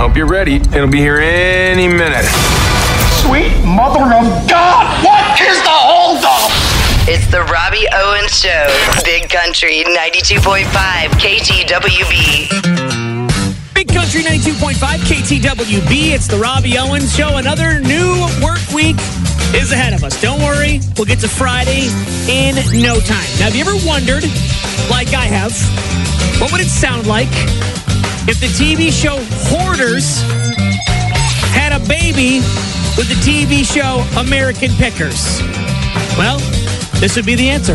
Hope you're ready. It'll be here any minute. Sweet mother of God! What is the holdup? It's the Robbie Owens Show. Big Country 92.5 KTWB. Big Country 92.5 KTWB. It's the Robbie Owens Show. Another new work week is ahead of us. Don't worry, we'll get to Friday in no time. Now, have you ever wondered, like I have, what would it sound like if the TV show Hoarders had a baby with the TV show American Pickers? Well, this would be the answer.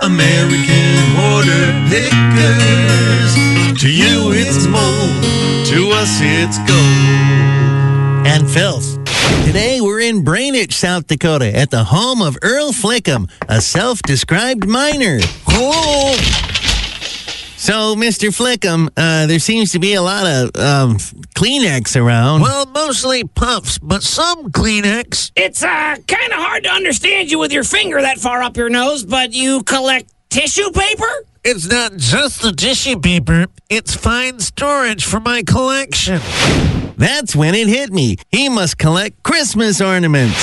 American Hoarder Pickers. To you it's mold, to us it's gold. and filth. Today we're in Brainage, South Dakota, at the home of Earl Flickham, a self-described miner. Oh! So, Mr. Flickham, uh, there seems to be a lot of um, Kleenex around. Well, mostly puffs, but some Kleenex. It's uh, kind of hard to understand you with your finger that far up your nose, but you collect tissue paper? It's not just the tissue paper, it's fine storage for my collection. That's when it hit me. He must collect Christmas ornaments.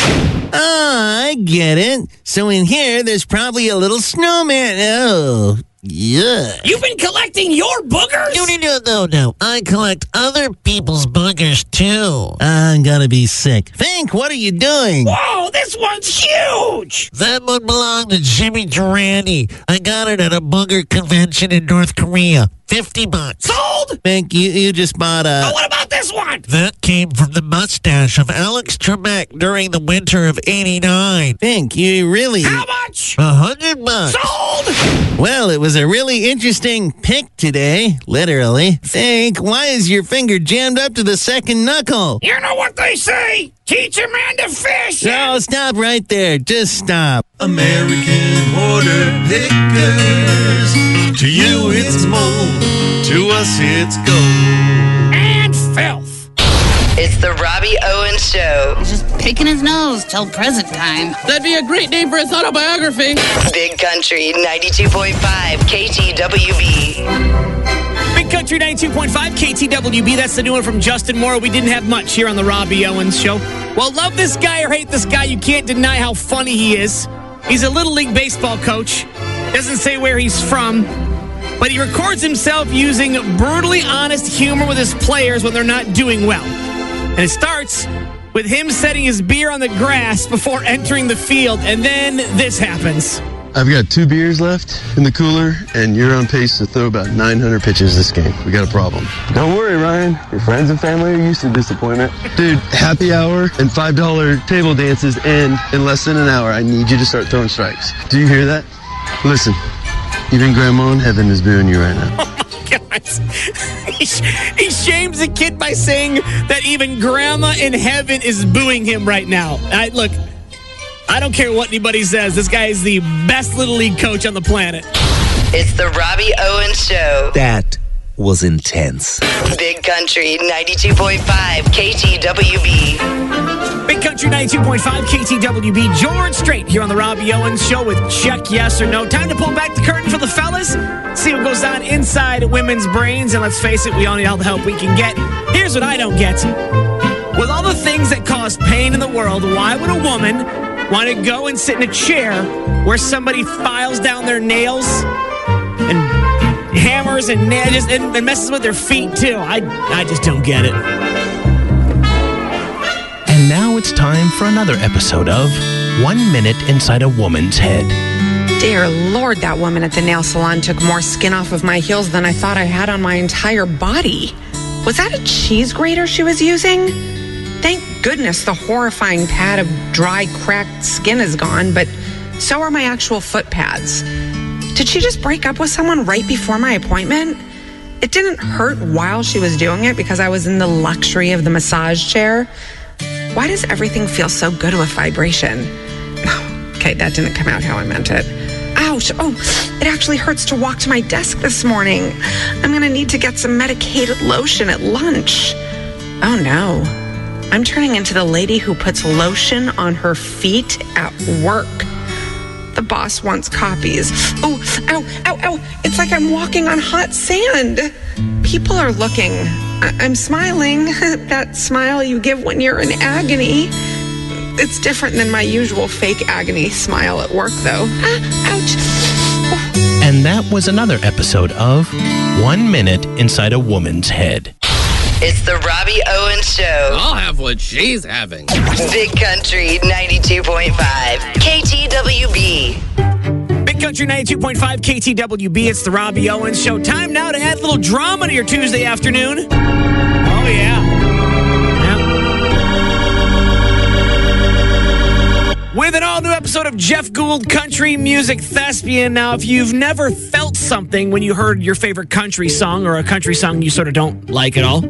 Ah, I get it. So in here, there's probably a little snowman. Oh, yeah. You've been collecting your boogers? No, no, no, no, no. I collect other people's boogers too. I'm gonna be sick. Think, what are you doing? Whoa, this one's huge! That one belonged to Jimmy Durante. I got it at a booger convention in North Korea. 50 bucks. Sold? Think you, you just bought a. Oh, what about this one? That came from the mustache of Alex Trebek during the winter of 89. Think you really. How much? A hundred bucks. Sold? Well, it was a really interesting pick today, literally. Think, why is your finger jammed up to the second knuckle? You know what they say? Teach a man to fish. No, stop right there. Just stop. American Hoarder Pickers. To you it's mold, to us it's gold. And filth. It's the Robbie Owen Show. He's just picking his nose till present time. That'd be a great name for his autobiography. Big Country 92.5 KTWB. Country 92.5 KTWB. That's the new one from Justin Moore. We didn't have much here on the Robbie Owens Show. Well, love this guy or hate this guy, you can't deny how funny he is. He's a Little League Baseball coach. Doesn't say where he's from, but he records himself using brutally honest humor with his players when they're not doing well. And it starts with him setting his beer on the grass before entering the field, and then this happens. I've got two beers left in the cooler, and you're on pace to throw about 900 pitches this game. We got a problem. Don't worry, Ryan. Your friends and family are used to disappointment. Dude, happy hour and $5 table dances end in less than an hour. I need you to start throwing strikes. Do you hear that? Listen, even Grandma in heaven is booing you right now. Guys, he, sh- he shames the kid by saying that even grandma in heaven is booing him right now. I, look, I don't care what anybody says. This guy is the best little league coach on the planet. It's the Robbie Owens Show. That was intense. Big Country 92.5 KTWB. Big Country 92.5 KTWB. George Strait here on the Robbie Owens Show with Check Yes or No. Time to pull back the curtain for the fellas. See what goes on inside women's brains. And let's face it, we all need all the help we can get. Here's what I don't get. With all the things that cause pain in the world, why would a woman want to go and sit in a chair where somebody files down their nails and hammers and, na- just, and, and messes with their feet too? I, I just don't get it. And now it's time for another episode of One Minute Inside a Woman's Head. Dear Lord, that woman at the nail salon took more skin off of my heels than I thought I had on my entire body. Was that a cheese grater she was using? Thank goodness the horrifying pad of dry, cracked skin is gone, but so are my actual foot pads. Did she just break up with someone right before my appointment? It didn't hurt while she was doing it because I was in the luxury of the massage chair. Why does everything feel so good with vibration? Okay, that didn't come out how I meant it. Ouch. Oh, it actually hurts to walk to my desk this morning. I'm going to need to get some medicated lotion at lunch. Oh no. I'm turning into the lady who puts lotion on her feet at work. The boss wants copies. Oh, ow, ow, ow. It's like I'm walking on hot sand. People are looking. I- I'm smiling. that smile you give when you're in agony. It's different than my usual fake agony smile at work, though. Ah, ouch. And that was another episode of One Minute Inside a Woman's Head. It's the Robbie Owens Show. I'll have what she's having. Big Country 92.5. KTWB. Big Country 92.5 KTWB. It's the Robbie Owens Show. Time now to add a little drama to your Tuesday afternoon. Oh, yeah. Yep. With an all new episode of Jeff Gould Country Music Thespian. Now, if you've never felt something when you heard your favorite country song or a country song you sort of don't like at all,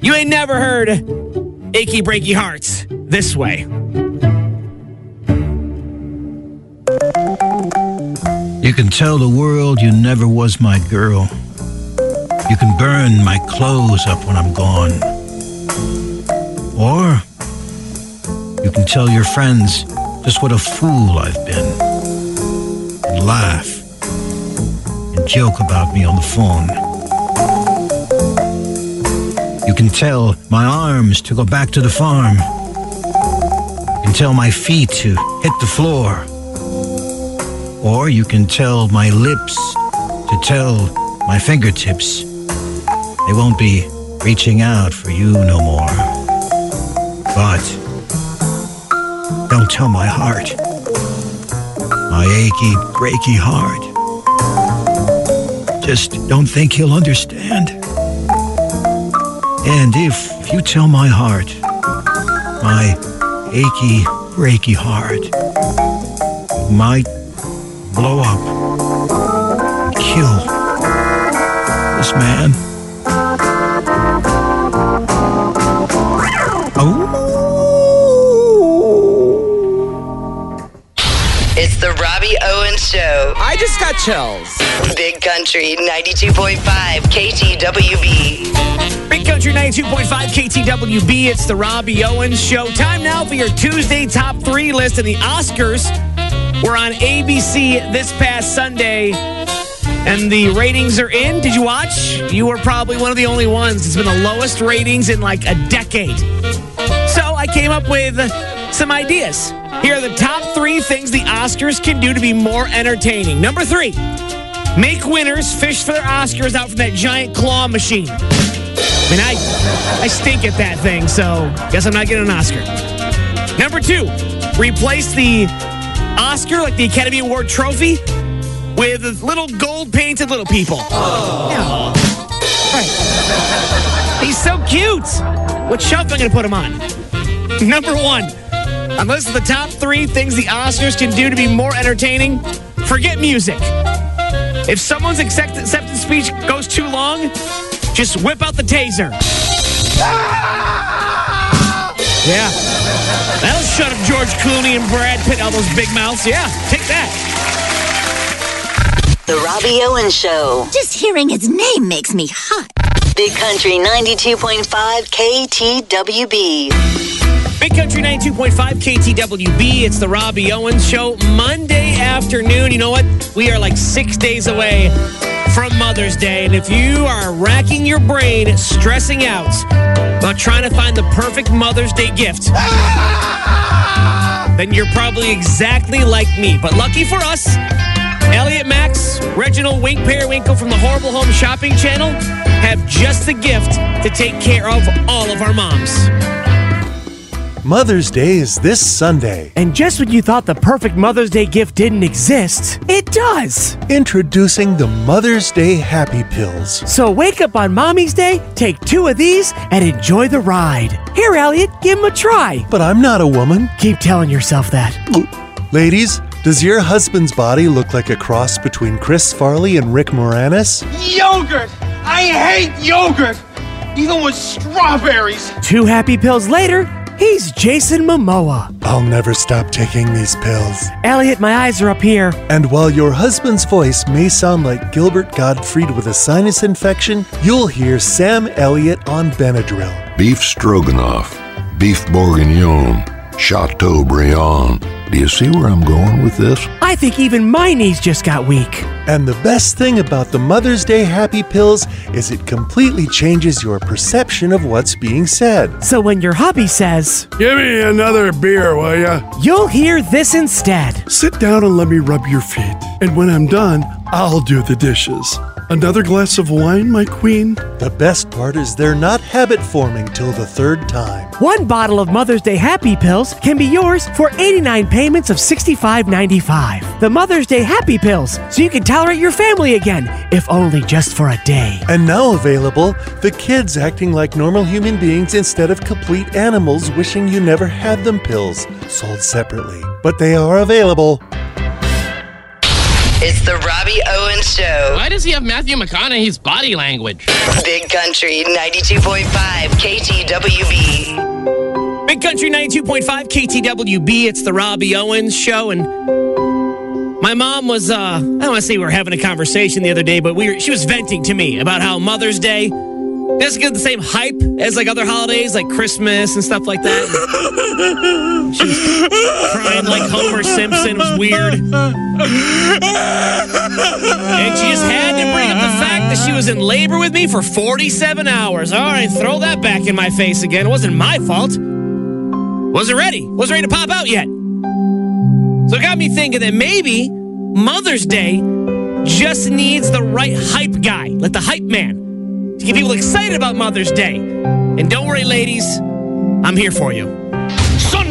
you ain't never heard Achy Breaky Hearts this way. You can tell the world you never was my girl. You can burn my clothes up when I'm gone. Or you can tell your friends just what a fool I've been. And laugh and joke about me on the phone. You can tell my arms to go back to the farm. You can tell my feet to hit the floor. Or you can tell my lips to tell my fingertips they won't be reaching out for you no more. But don't tell my heart, my achy, breaky heart. Just don't think he'll understand. And if, if you tell my heart, my achy, breaky heart, might blow up and kill this man. Oh. It's the Robbie Owens Show. I just got chills. Big Country 92.5 KTWB. Country 92.5 KTWB. It's the Robbie Owens Show. Time now for your Tuesday top three list. And the Oscars were on ABC this past Sunday. And the ratings are in. Did you watch? You were probably one of the only ones. It's been the lowest ratings in like a decade. So I came up with some ideas. Here are the top three things the Oscars can do to be more entertaining. Number three, make winners fish for their Oscars out from that giant claw machine. I mean, I, I stink at that thing, so guess I'm not getting an Oscar. Number two, replace the Oscar, like the Academy Award trophy, with little gold painted little people. Oh. Yeah. Right. He's so cute. What shelf am I going to put him on? Number one, on the list of the top three things the Oscars can do to be more entertaining, forget music. If someone's acceptance speech goes too long, just whip out the taser. Ah! Yeah. That'll shut up George Clooney and Brad Pitt, all those big mouths. Yeah, take that. The Robbie Owens Show. Just hearing his name makes me hot. Big Country 92.5 KTWB. Big Country 92.5 KTWB. It's the Robbie Owens Show. Monday afternoon. You know what? We are like six days away from Mother's Day. And if you are racking your brain, stressing out about trying to find the perfect Mother's Day gift, then you're probably exactly like me. But lucky for us, Elliot Max, Reginald Wink Periwinkle from the Horrible Home Shopping Channel have just the gift to take care of all of our moms. Mother's Day is this Sunday. And just when you thought the perfect Mother's Day gift didn't exist, it does. Introducing the Mother's Day Happy Pills. So wake up on Mommy's Day, take two of these, and enjoy the ride. Here, Elliot, give them a try. But I'm not a woman. Keep telling yourself that. Ladies, does your husband's body look like a cross between Chris Farley and Rick Moranis? Yogurt! I hate yogurt! Even with strawberries! Two happy pills later, he's Jason Momoa. I'll never stop taking these pills. Elliot, my eyes are up here. And while your husband's voice may sound like Gilbert Gottfried with a sinus infection, you'll hear Sam Elliott on Benadryl. Beef stroganoff, beef bourguignon, chateaubriand, Do you see where I'm going with this? I think even my knees just got weak. And the best thing about the Mother's Day Happy Pills is it completely changes your perception of what's being said. So when your hubby says, Give me another beer, will ya? You'll hear this instead. Sit down and let me rub your feet. And when I'm done, I'll do the dishes. Another glass of wine, my queen? The best part is they're not habit forming till the third time. One bottle of Mother's Day Happy Pills can be yours for 89 payments of $65.95. The Mother's Day Happy Pills, so you can tolerate your family again, if only just for a day. And now available, the kids acting like normal human beings instead of complete animals wishing you never had them pills, sold separately. But they are available. It's the Robbie Owens Show. Why does he have Matthew McConaughey's body language? Big Country 92.5 KTWB. Big Country 92.5 KTWB. It's the Robbie Owens Show. And my mom was, uh, I don't want to say we were having a conversation the other day, but we were, she was venting to me about how Mother's Day doesn't get the same hype as like other holidays, like Christmas and stuff like that. she was crying like Homer Simpson. It was weird. And she just had to bring up the fact that she was in labor with me for 47 hours. All right, throw that back in my face again. It wasn't my fault. Wasn't ready. Wasn't ready to pop out yet. So it got me thinking that maybe Mother's Day just needs the right hype guy, like the hype man, get people excited about Mother's Day. And don't worry, ladies, I'm here for you.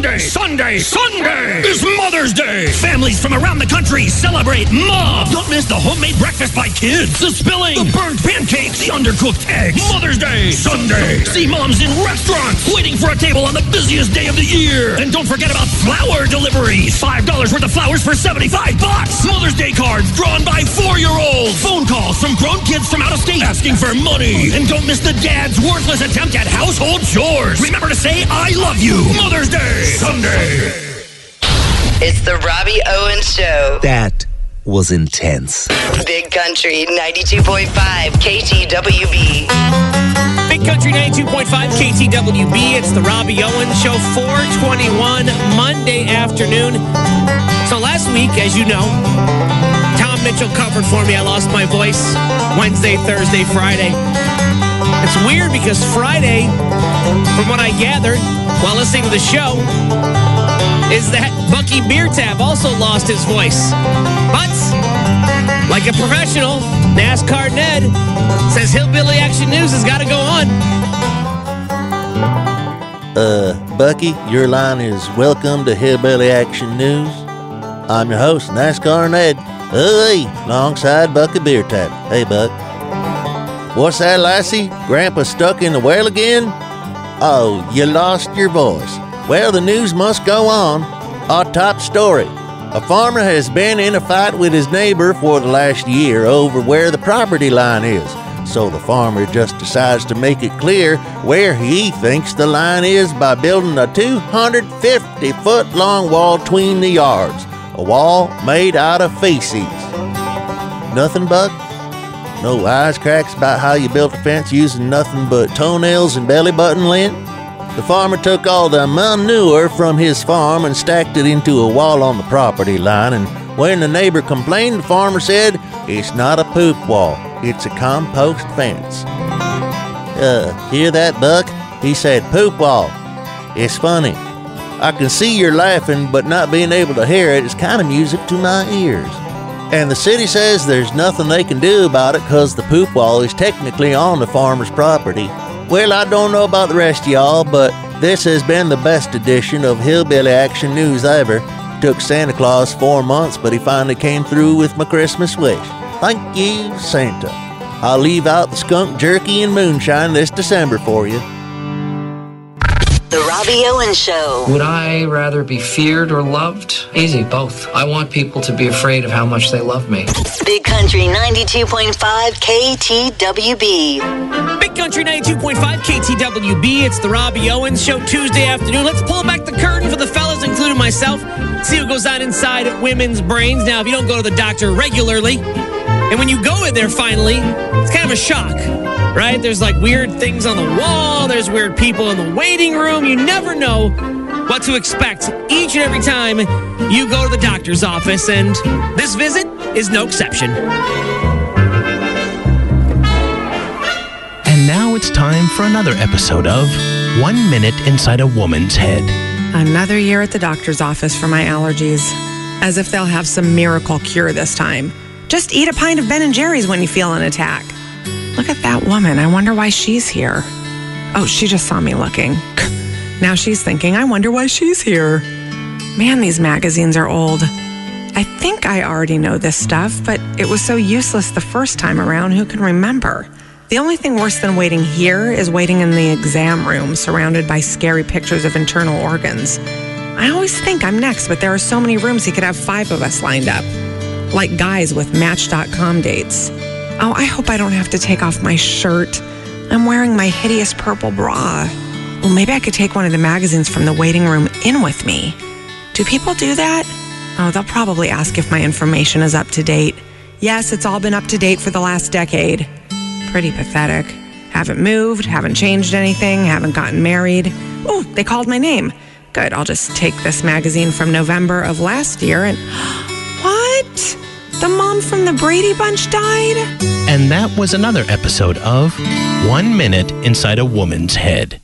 Sunday, Sunday, Sunday is Mother's Day. Families from around the country celebrate Mom. Don't miss the homemade breakfast by kids, the spilling, the burnt pancakes, the undercooked eggs. Mother's Day, Sunday. See moms in restaurants waiting for a table on the busiest day of the year. And don't forget about flower deliveries. $5 worth of flowers for 75 bucks. Mother's Day cards drawn by four-year-olds. Phone calls from grown kids from out of state asking for money. And don't miss the dad's worthless attempt at household chores. Remember to say, I love you. Mother's Day, Sunday. It's the Robbie Owens Show. That was intense. Big Country 92.5 KTWB. Big Country 92.5 KTWB. It's the Robbie Owens Show, 421 Monday afternoon. So last week, as you know, Tom Mitchell covered for me. I lost my voice Wednesday, Thursday, Friday. It's weird because Friday, from what I gathered while listening to the show, is that Bucky Beer Tab also lost his voice. But, like a professional, NASCAR Ned says Hillbilly Action News has got to go on. Uh, Bucky, your line is Welcome to Hillbilly Action News. I'm your host, NASCAR Ned. Hey, alongside Bucky Beer Tap. Hey, Buck. What's that, lassie? Grandpa stuck in the well again? Oh, you lost your voice. Well, the news must go on. Our top story. A farmer has been in a fight with his neighbor for the last year over where the property line is. So the farmer just decides to make it clear where he thinks the line is by building a 250 foot long wall between the yards. A wall made out of feces. Nothing, Buck? No wisecracks about how you built a fence using nothing but toenails and belly button lint? The farmer took all the manure from his farm and stacked it into a wall on the property line. And when the neighbor complained, the farmer said, It's not a poop wall, it's a compost fence. Uh, hear that, Buck? He said, Poop wall. It's funny. I can see you're laughing, but not being able to hear it is kind of music to my ears. And the city says there's nothing they can do about it because the poop wall is technically on the farmer's property. Well, I don't know about the rest of y'all, but this has been the best edition of Hillbilly Action News ever. Took Santa Claus four months, but he finally came through with my Christmas wish. Thank you, Santa. I'll leave out the skunk jerky and moonshine this December for you. The Robbie Owen Show. Would I rather be feared or loved? Easy, both. I want people to be afraid of how much they love me. Big Country 92.5 KTWB. Big Country 92.5 KTWB. It's the Robbie Owen Show Tuesday afternoon. Let's pull back the curtain for the fellas, including myself. See what goes on inside women's brains. Now, if you don't go to the doctor regularly, and when you go in there finally, it's kind of a shock, right? There's like weird things on the wall, there's weird people in the waiting room. You never know what what to expect each and every time you go to the doctor's office, and this visit is no exception. And now it's time for another episode of One Minute Inside a Woman's Head. Another year at the doctor's office for my allergies. As if they'll have some miracle cure this time. Just eat a pint of Ben and Jerry's when you feel an attack. Look at that woman. I wonder why she's here. Oh, she just saw me looking. Now she's thinking, I wonder why she's here. Man, these magazines are old. I think I already know this stuff, but it was so useless the first time around. Who can remember? The only thing worse than waiting here is waiting in the exam room surrounded by scary pictures of internal organs. I always think I'm next, but there are so many rooms he could have five of us lined up, like guys with Match.com dates. Oh, I hope I don't have to take off my shirt. I'm wearing my hideous purple bra. Well, maybe I could take one of the magazines from the waiting room in with me. Do people do that? Oh, they'll probably ask if my information is up to date. Yes, it's all been up to date for the last decade. Pretty pathetic. Haven't moved, haven't changed anything, haven't gotten married. Oh, they called my name. Good, I'll just take this magazine from November of last year and. What? The mom from the Brady Bunch died? And that was another episode of One Minute Inside a Woman's Head.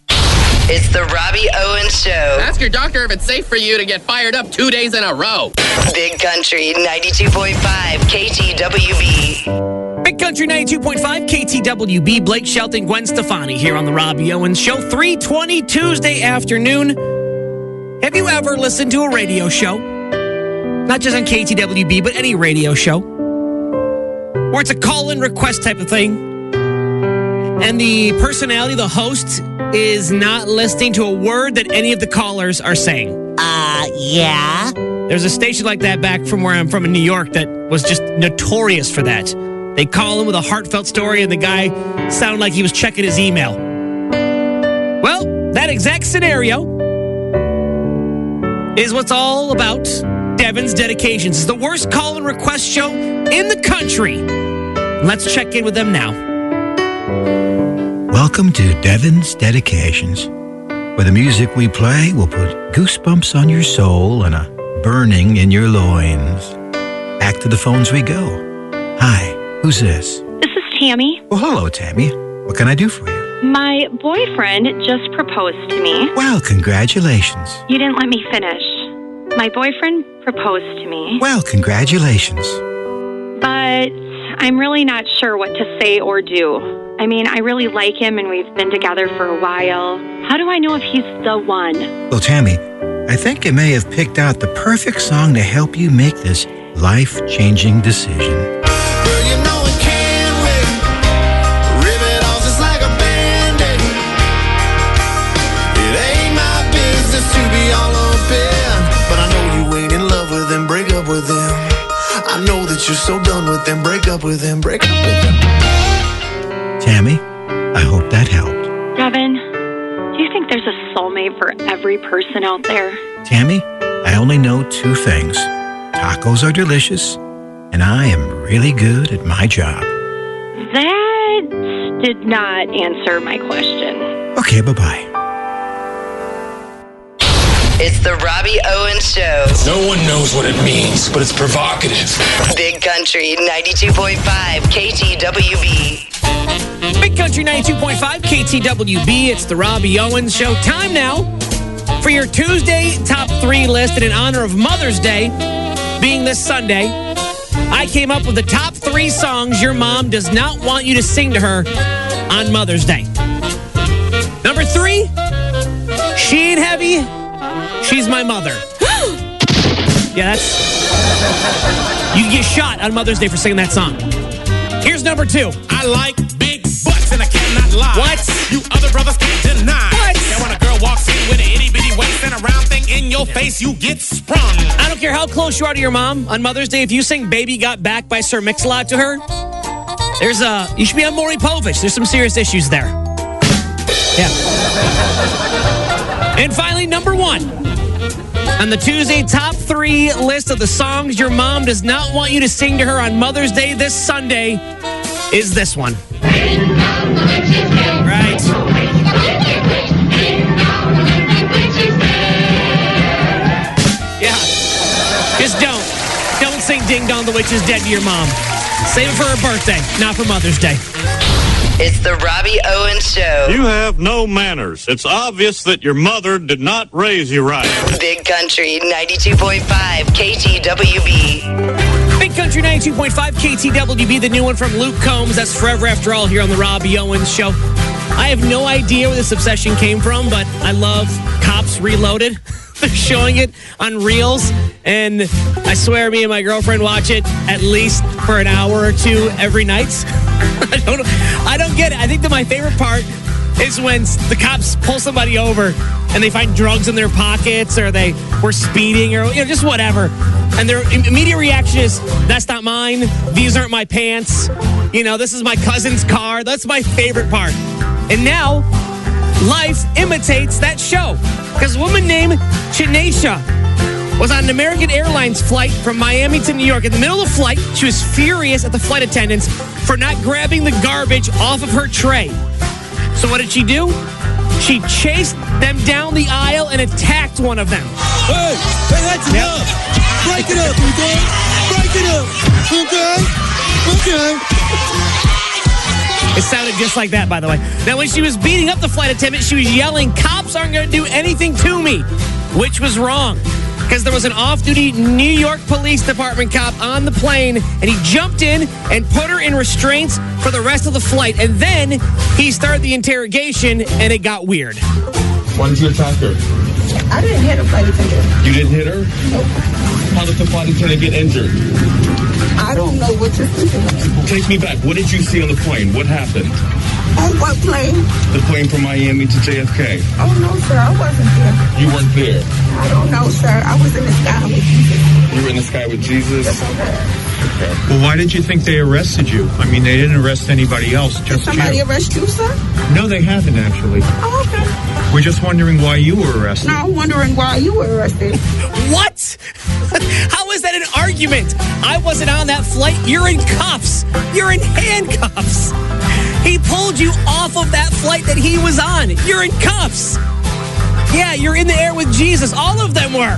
It's the Robbie Owens Show. Ask your doctor if it's safe for you to get fired up two days in a row. Big Country 92.5 KTWB. Big Country 92.5 KTWB. Blake Shelton, Gwen Stefani here on the Robbie Owens Show. 320 Tuesday afternoon. Have you ever listened to a radio show? Not just on KTWB, but any radio show. Where it's a call-in request type of thing. And the personality, the host, is not listening to a word that any of the callers are saying. Uh, yeah? There's a station like that back from where I'm from in New York that was just notorious for that. They call him with a heartfelt story, and the guy sounded like he was checking his email. Well, that exact scenario is what's all about Devin's Dedications. It's the worst call and request show in the country. Let's check in with them now. Welcome to Devin's Dedications, where the music we play will put goosebumps on your soul and a burning in your loins. Back to the phones we go. Hi, who's this? This is Tammy. Well, hello, Tammy. What can I do for you? My boyfriend just proposed to me. Well, congratulations. You didn't let me finish. My boyfriend proposed to me, Well, congratulations. but I'm really not sure what to say or do. I mean, I really like him and we've been together for a while. How do I know if he's the one? Well, Tammy, I think you may have picked out the perfect song to help you make this life changing decision. You're so done with him, break up with him, break up with him. Tammy, I hope that helped. Devin, do you think there's a soulmate for every person out there? Tammy, I only know two things tacos are delicious, and I am really good at my job. That did not answer my question. Okay, bye bye. It's the Robbie Owens Show. No one knows what it means, but it's provocative. Big Country 92.5 KTWB. Big Country 92.5 KTWB. It's the Robbie Owens Show. Time now for your Tuesday top three list. And in honor of Mother's Day being this Sunday, I came up with the top three songs your mom does not want you to sing to her on Mother's Day. Number three, She Ain't Heavy, She's My Mother. yeah, that's. You get shot on Mother's Day for singing that song. Here's number two. I like big butts and I cannot lie. What? You other brothers can't deny. What? That when a girl walks in with an itty bitty waist and a round thing in your face, you get sprung. I don't care how close you are to your mom on Mother's Day. If you sing "Baby Got Back" by Sir Mix-a-Lot to her, there's a you should be on Maury Povich. There's some serious issues there. Yeah. And finally, number one on the Tuesday top three list of the songs your mom does not want you to sing to her on Mother's Day this Sunday is this one. Right. Just don't. Don't sing Ding Dong the Witch is Dead to your mom. Save it for her birthday, not for Mother's Day. It's the Robbie Owens Show. You have no manners. It's obvious that your mother did not raise you right. Big Country 92.5 KTWB. Big Country 92.5 KTWB, the new one from Luke Combs. That's Forever After All here on the Robbie Owens Show. I have no idea where this obsession came from, but I love Cops Reloaded. They're showing it on Reels, and I swear me and my girlfriend watch it at least for an hour or two every night. I don't, I don't get it. I think that my favorite part is when the cops pull somebody over and they find drugs in their pockets or they were speeding or you know just whatever. And their immediate reaction is that's not mine. These aren't my pants. You know this is my cousin's car. That's my favorite part. And now life imitates that show because a woman named Chinasha was on an American Airlines flight from Miami to New York. In the middle of the flight, she was furious at the flight attendants for not grabbing the garbage off of her tray. So what did she do? She chased them down the aisle and attacked one of them. Hey, hey, that's enough. Break it up, okay? Break it up, okay? Okay. It sounded just like that, by the way. Now, when she was beating up the flight attendant, she was yelling, Cops aren't going to do anything to me, which was wrong. Because there was an off duty New York Police Department cop on the plane, and he jumped in and put her in restraints for the rest of the flight. And then he started the interrogation, and it got weird. Why did you attack her? I didn't hit a flight attendant. You didn't hit her? Nope. How did the flight attendant get injured? I don't know what you're thinking of. Take me back. What did you see on the plane? What happened? On what plane? The plane from Miami to JFK. Oh, no, sir. I wasn't there. You weren't there. I don't know, sir. I was in the sky with Jesus. You were in the sky with Jesus? Okay. Well, why did you think they arrested you? I mean, they didn't arrest anybody else, just Somebody you. arrest you, sir? No, they haven't actually. Oh, okay. We're just wondering why you were arrested. Now I'm wondering why you were arrested. What? How is that an argument? I wasn't on that flight. You're in cuffs. You're in handcuffs. He pulled you off of that flight that he was on. You're in cuffs. Yeah, you're in the air with Jesus. All of them were.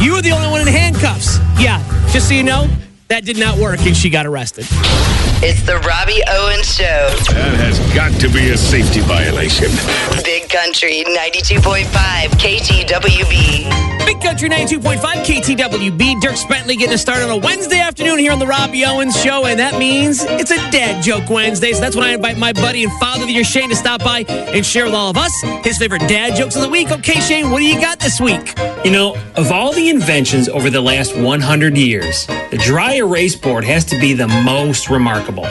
You were the only one in handcuffs. Yeah, just so you know, that did not work and she got arrested. It's the Robbie Owens Show. That has got to be a safety violation. Big Country 92.5 KTWB. Country 92.5 KTWB. Dierks Bentley getting us started on a Wednesday afternoon here on the Robbie Owens Show, and that means it's a Dad Joke Wednesday. So that's when I invite my buddy and father of the year, Shane, to stop by and share with all of us his favorite dad jokes of the week. Okay, Shane, what do you got this week? You know, of all the inventions over the last 100 years, the dry erase board has to be the most remarkable.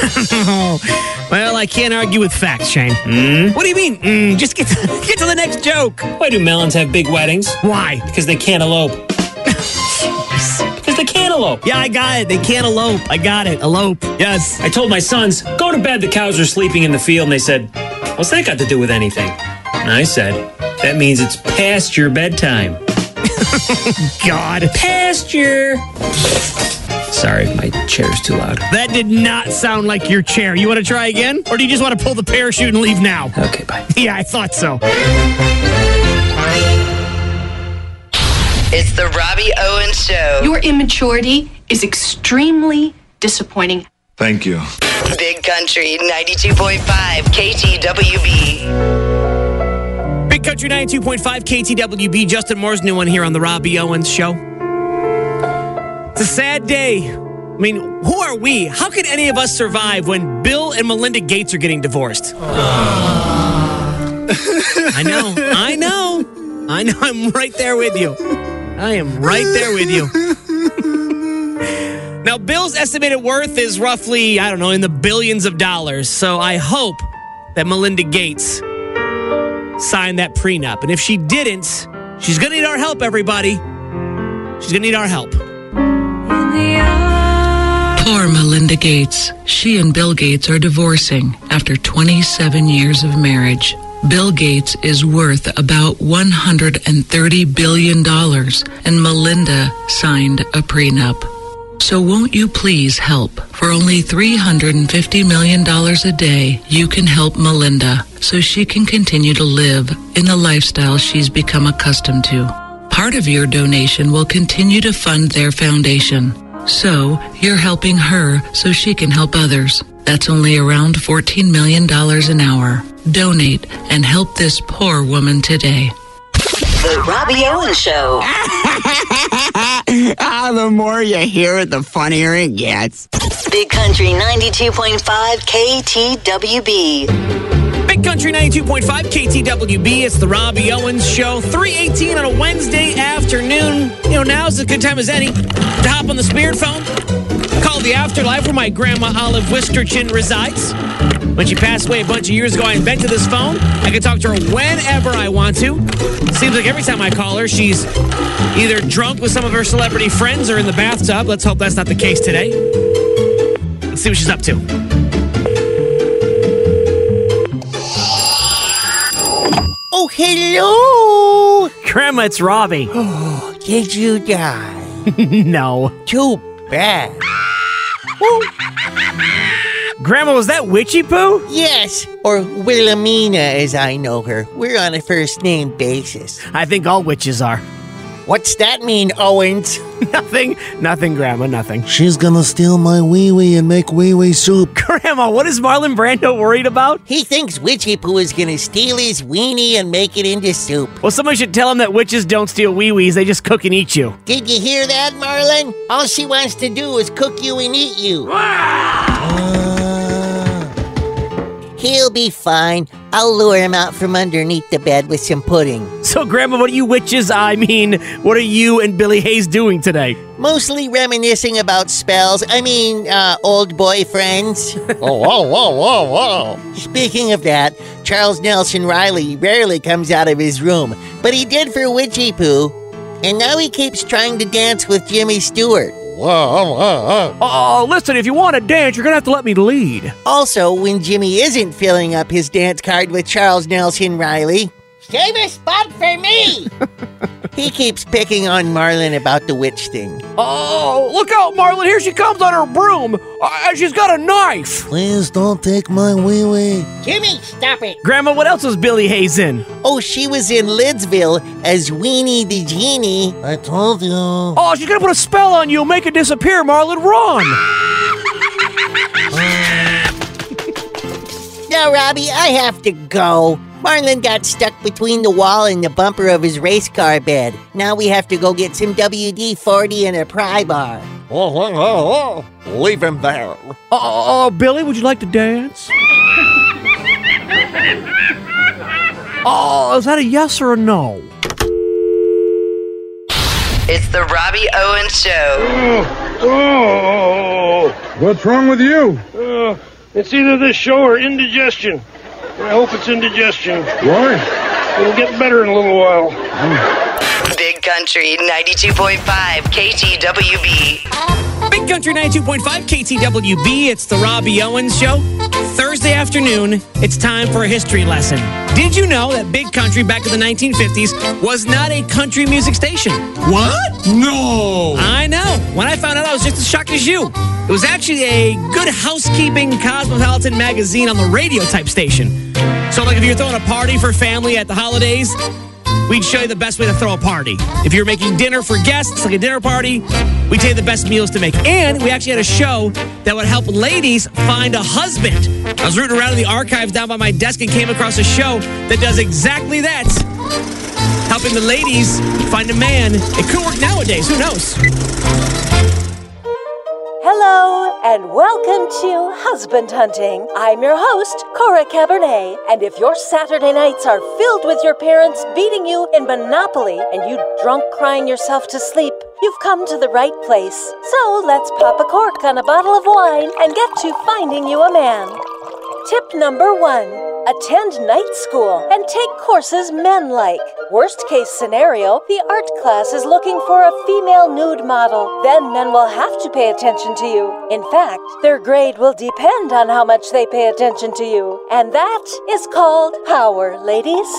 well, I can't argue with facts, Shane. Mm? What do you mean? Mm, just get to, get to the next joke. Why do melons have big weddings? Why? Because they can't elope. because they can't elope. Yeah, I got it. They can't elope. I got it. Elope. Yes. I told my sons, go to bed. The cows are sleeping in the field. And they said, what's that got to do with anything? And I said, that means it's past your bedtime. God. Pasture. Sorry, my chair's too loud. That did not sound like your chair. You want to try again? Or do you just want to pull the parachute and leave now? Okay, bye. Yeah, I thought so. It's the Robbie Owens Show. Your immaturity is extremely disappointing. Thank you. Big Country 92.5 KTWB. Big Country 92.5 KTWB. Justin Moore's new one here on the Robbie Owens Show. It's a sad day. I mean, who are we? How could any of us survive when Bill and Melinda Gates are getting divorced? I know. I know. I know. I'm right there with you. I am right there with you. Now, Bill's estimated worth is roughly, I don't know, in the billions of dollars. So I hope that Melinda Gates signed that prenup. And if she didn't, she's going to need our help, everybody. She's going to need our help. Poor Melinda Gates. She and Bill Gates are divorcing after 27 years of marriage. Bill Gates is worth about $130 billion, and Melinda signed a prenup. So won't you please help? For only $350 million a day, you can help Melinda so she can continue to live in the lifestyle she's become accustomed to. Part of your donation will continue to fund their foundation. So, you're helping her so she can help others. That's only around $14 million an hour. Donate and help this poor woman today. The Robbie Owen Show. ah, the more you hear it, the funnier it gets. Big Country 92.5 KTWB. Country 92.5 KTWB. It's the Robbie Owens Show. 318 on a Wednesday afternoon. You know, now's as good time as any to hop on the Spirit phone. Call the Afterlife where my grandma Olive Wisterchin resides. When she passed away a bunch of years ago, I invented this phone. I can talk to her whenever I want to. Seems like every time I call her, she's either drunk with some of her celebrity friends or in the bathtub. Let's hope that's not the case today. Let's see what she's up to. Oh, hello. Grandma, it's Robbie. Oh, did you die? no. Too bad. Grandma, was that Witchy Poo? Yes, or Wilhelmina as I know her. We're on a first name basis. I think all witches are. What's that mean, Owens? nothing, nothing, Grandma, nothing. She's gonna steal my wee wee and make wee wee soup. Grandma, what is Marlon Brando worried about? He thinks Witchy Poo is gonna steal his weenie and make it into soup. Well, somebody should tell him that witches don't steal wee wees, they just cook and eat you. Did you hear that, Marlon? All she wants to do is cook you and eat you. Uh, he'll be fine. I'll lure him out from underneath the bed with some pudding. So, Grandma, what are you witches? I mean, what are you and Billie Hayes doing today? Mostly reminiscing about spells. I mean, uh, old boyfriends. oh, whoa, whoa, whoa, whoa. Speaking of that, Charles Nelson Reilly rarely comes out of his room, but he did for Witchy Poo, and now he keeps trying to dance with Jimmy Stewart. Oh, listen, if you want to dance, you're going to have to let me lead. Also, when Jimmy isn't filling up his dance card with Charles Nelson Reilly, save a spot for me! he keeps picking on Marlon about the witch thing. Oh, look out, Marlon. Here she comes on her broom. Uh, she's got a knife. Please don't take my wee wee. Jimmy, stop it. Grandma, what else was Billie Hayes in? Oh, she was in Lidsville as Weenie the Genie. I told you. Oh, she's going to put a spell on you, make it disappear, Marlon. Run. now, Robbie, I have to go. Marlon got stuck between the wall and the bumper of his race car bed. Now we have to go get some WD 40 and a pry bar. Oh, oh, oh, oh. Leave him there. Oh, uh, Billie, would you like to dance? oh, is that a yes or a no? It's the Robbie Owens Show. Oh, oh, what's wrong with you? Uh, it's either this show or indigestion. I hope it's indigestion. Why? It'll get better in a little while. Big Country 92.5 KTWB. Big Country 92.5 KTWB. It's the Robbie Owens Show. Thursday afternoon, it's time for a history lesson. Did you know that Big Country back in the 1950s was not a country music station? What? No. I know. When I found out, I was just as shocked as you. It was actually a good housekeeping cosmopolitan magazine on the radio type station. So, like if you're throwing a party for family at the holidays, we'd show you the best way to throw a party. If you're making dinner for guests, like a dinner party, we'd tell you the best meals to make. And we actually had a show that would help ladies find a husband. I was rooting around in the archives down by my desk and came across a show that does exactly that. Helping the ladies find a man. It could work nowadays. Who knows? Hello, and welcome to Husband Hunting. I'm your host, Cora Cabernet, and if your Saturday nights are filled with your parents beating you in Monopoly and you drunk crying yourself to sleep, you've come to the right place. So let's pop a cork on a bottle of wine and get to finding you a man. Tip number one attend night school and take courses men like. Worst case scenario, the art class is looking for a female nude model. Then men will have to pay attention to you. In fact, their grade will depend on how much they pay attention to you. And that is called power, ladies.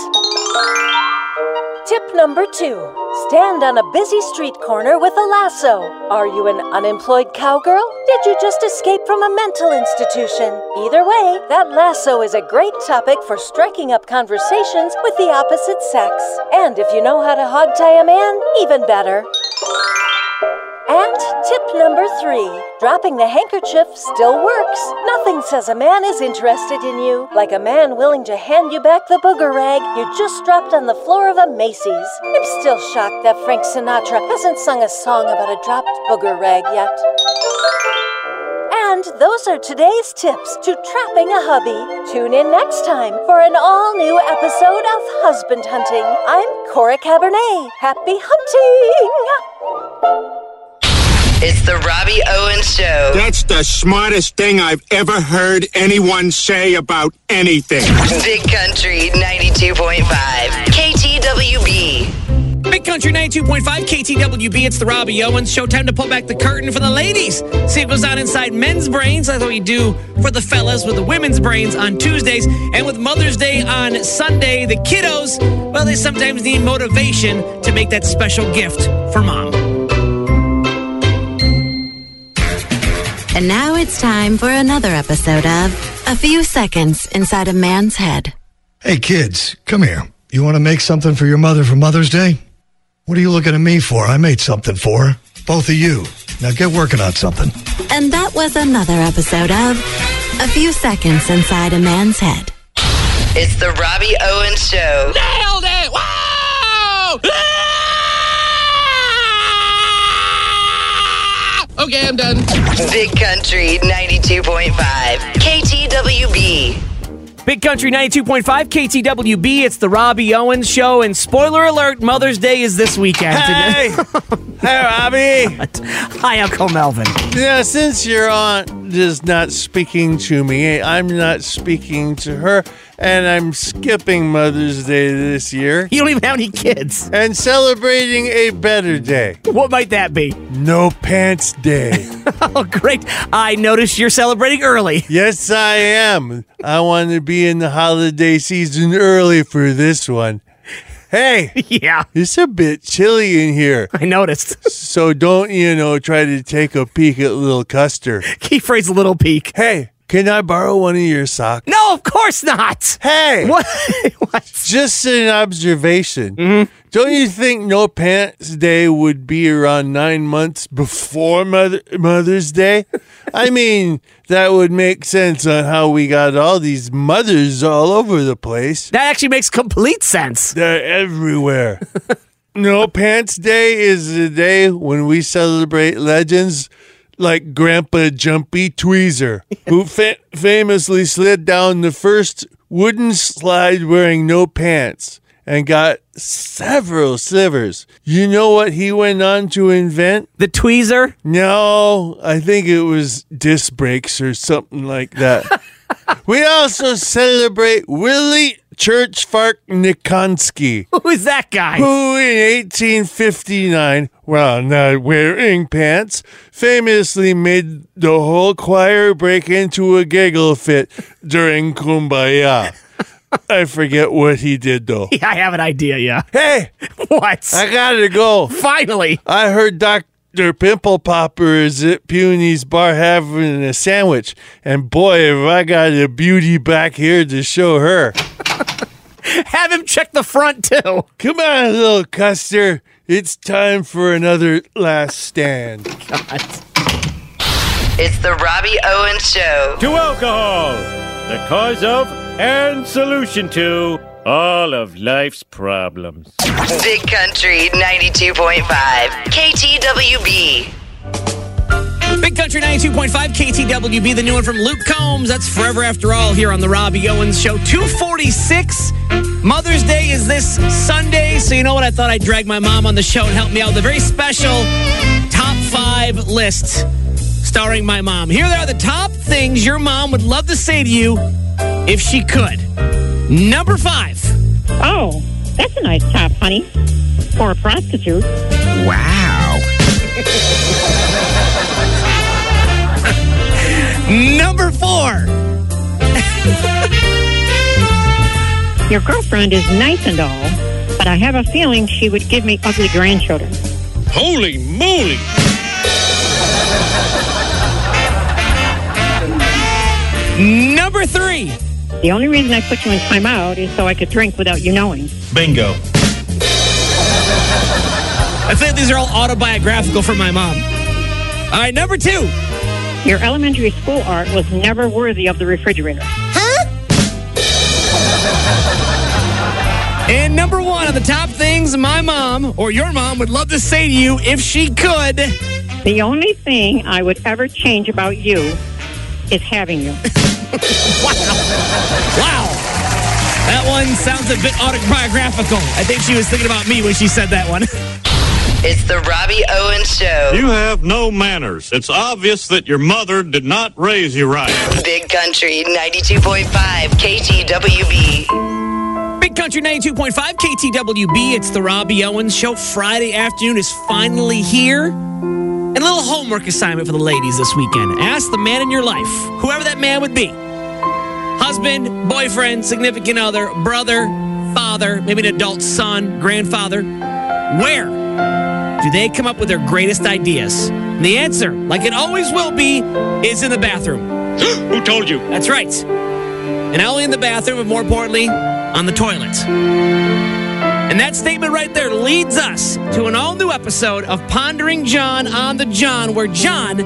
Tip number two stand on a busy street corner with a lasso. Are you an unemployed cowgirl? Did you just escape from a mental institution? Either way, that lasso is a great topic for striking up conversations with the opposite sex. And if you know how to hogtie a man, even better. And Tip number three dropping the handkerchief still works. Nothing says a man is interested in you like a man willing to hand you back the booger rag you just dropped on the floor of a Macy's. I'm still shocked that Frank Sinatra hasn't sung a song about a dropped booger rag yet. And those are today's tips to trapping a hubby. Tune in next time for an all new episode of Husband Hunting. I'm Cora Cabernet. Happy hunting! It's the Robbie Owens Show. That's the smartest thing I've ever heard anyone say about anything. Big Country 92.5. KTWB. Big Country 92.5 KTWB. It's the Robbie Owens Show. Time to pull back the curtain for the ladies. See what goes on inside men's brains. That's what we do for the fellas with the women's brains on Tuesdays. And with Mother's Day on Sunday, the kiddos, well, they sometimes need motivation to make that special gift for mom. And now it's time for another episode of A Few Seconds Inside a Man's Head. Hey, kids, come here. You want to make something for your mother for Mother's Day? What are you looking at me for? I made something for her. Both of you. Now get working on something. And that was another episode of A Few Seconds Inside a Man's Head. It's the Robbie Owens Show. Nailed it! Wow! Okay, I'm done. Big Country 92.5. KTWB. Big Country 92.5 KTWB. It's the Robbie Owens Show. And spoiler alert, Mother's Day is this weekend. Hey! hey, Robbie. Hi, Uncle Melvin. Yeah, since your aunt is not speaking to me, I'm not speaking to her, and I'm skipping Mother's Day this year. You don't even have any kids. And celebrating a better day. What might that be? No Pants Day. oh, great. I noticed you're celebrating early. yes, I am. I want to be in the holiday season early for this one. Hey, yeah, it's a bit chilly in here. I noticed. so don't, you know, try to take a peek at little Custer. Key phrase little peek. Hey, can I borrow one of your socks? No, of course not. Hey, what? what? Just an observation. Mm-hmm. Don't you think No Pants Day would be around nine months before Mother- Mother's Day? I mean, that would make sense on how we got all these mothers all over the place. That actually makes complete sense. They're everywhere. no Pants Day is the day when we celebrate legends like Grandpa Jumpy Tweezer, who fa- famously slid down the first wooden slide wearing no pants and got several slivers. You know what he went on to invent? The tweezer? No, I think it was disc brakes or something like that. we also celebrate Willie Church Fark Nikonsky. Who is that guy? Who in 1859, while not wearing pants, famously made the whole choir break into a giggle fit during Kumbaya. I forget what he did though. Yeah, I have an idea, yeah. Hey, what? I gotta go. Finally. I heard Dr. Pimple Popper is at Puny's bar having a sandwich. And boy, have I got a beauty back here to show her. Have him check the front too. Come on, little Custer. It's time for another last stand. God. It's the Robbie Owens Show. To alcohol, the cause of and solution to all of life's problems. Big Country 92.5. KTWB. Big Country 92.5 KTWB, the new one from Luke Combs. That's Forever After All here on the Robbie Owens Show. 246. Mother's Day is this Sunday, so you know what? I thought I'd drag my mom on the show and help me out with a very special top five list starring my mom. Here are the top things your mom would love to say to you if she could. Number five. Oh, that's a nice top, honey. For a prostitute. Wow. Number four. Your girlfriend is nice and all, but I have a feeling she would give me ugly grandchildren. Holy moly! Number three. The only reason I put you in timeout is so I could drink without you knowing. Bingo. I think these are all autobiographical for my mom. All right, number two. Your elementary school art was never worthy of the refrigerator. Huh? and number one of the top things my mom or your mom would love to say to you if she could. The only thing I would ever change about you is having you. Wow. Wow. That one sounds a bit autobiographical. I think she was thinking about me when she said that one. It's the Robbie Owens Show. You have no manners. It's obvious that your mother did not raise you right. Big Country 92.5 KTWB. Big Country 92.5 KTWB. It's the Robbie Owens Show. Friday afternoon is finally here. And a little homework assignment for the ladies this weekend. Ask the man in your life, whoever that man would be husband, boyfriend, significant other, brother, father, maybe an adult son, grandfather. Where do they come up with their greatest ideas? And the answer, like it always will be, is in the bathroom. Who told you? That's right. And not only in the bathroom, but more importantly, on the toilet. And that statement right there leads us to an all new episode of Pondering John on the John, where John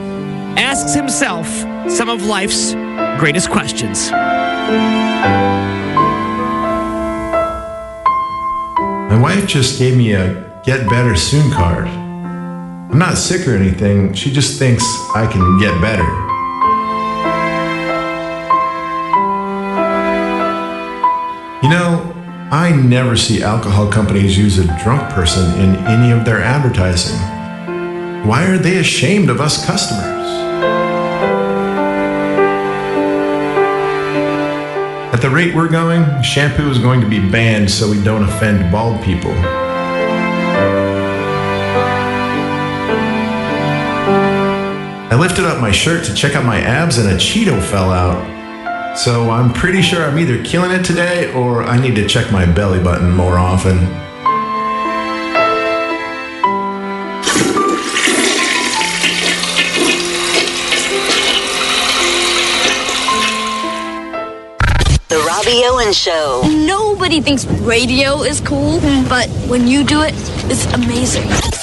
asks himself some of life's greatest questions. My wife just gave me a get better soon card. I'm not sick or anything, she just thinks I can get better. You know, I never see alcohol companies use a drunk person in any of their advertising. Why are they ashamed of us customers? At the rate we're going, shampoo is going to be banned so we don't offend bald people. I lifted up my shirt to check out my abs and a Cheeto fell out. So I'm pretty sure I'm either killing it today or I need to check my belly button more often. The Robbie Owens Show. Nobody thinks radio is cool, hmm. but when you do it, it's amazing.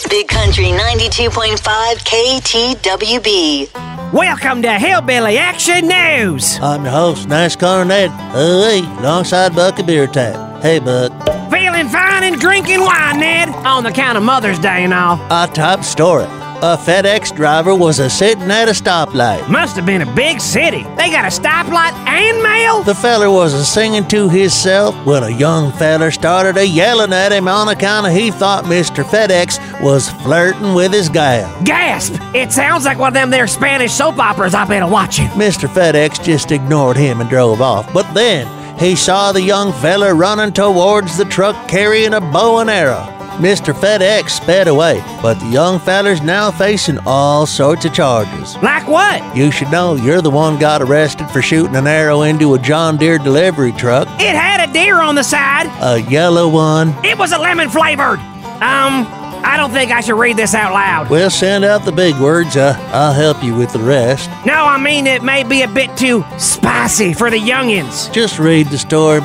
Big Country 92.5 KTWB. Welcome to Hillbilly Action News. I'm your host, Nice Ned. Hey, alongside Buck of Beer Tap. Hey, Buck. Feeling fine and drinking wine, Ned, on the count of Mother's Day and all. A top story. A FedEx driver was a sitting at a stoplight. Must have been a big city. They got a stoplight and mail. The feller was a singing to himself when a young feller started a yelling at him on account of he thought Mr. FedEx was flirting with his gal. Gasp! It sounds like one of them there Spanish soap operas I've been watching. Mr. FedEx just ignored him and drove off. But then he saw the young feller running towards the truck carrying a bow and arrow. Mr. FedEx sped away, but the young feller's now facing all sorts of charges. Like what? You should know you're the one got arrested for shooting an arrow into a John Deere delivery truck, It had a deer on the side. a yellow one. It was a lemon flavored. Um, I don't think I should read this out loud. We'll send out the big words. Uh, I'll help you with the rest. No, I mean it may be a bit too spicy for the youngins. Just read the story,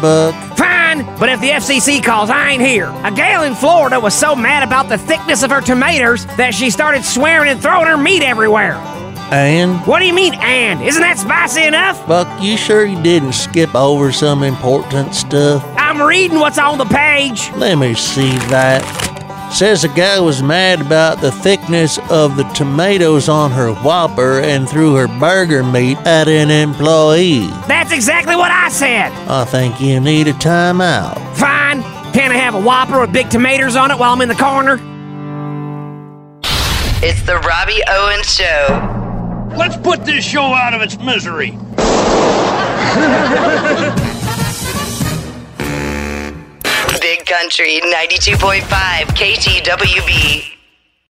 But if the FCC calls, I ain't here. A gal in Florida was so mad about the thickness of her tomatoes that she started swearing and throwing her meat everywhere. And? What do you mean, and? Isn't that spicy enough? Buck, you sure you didn't skip over some important stuff? I'm reading what's on the page. Let me see that. Says the guy was mad about the thickness of the tomatoes on her Whopper and threw her burger meat at an employee. That's exactly what I said. I think you need a timeout. Fine. Can I have a Whopper with big tomatoes on it while I'm in the corner? It's the Robbie Owens Show. Let's put this show out of its misery. Country 92.5 KTWB.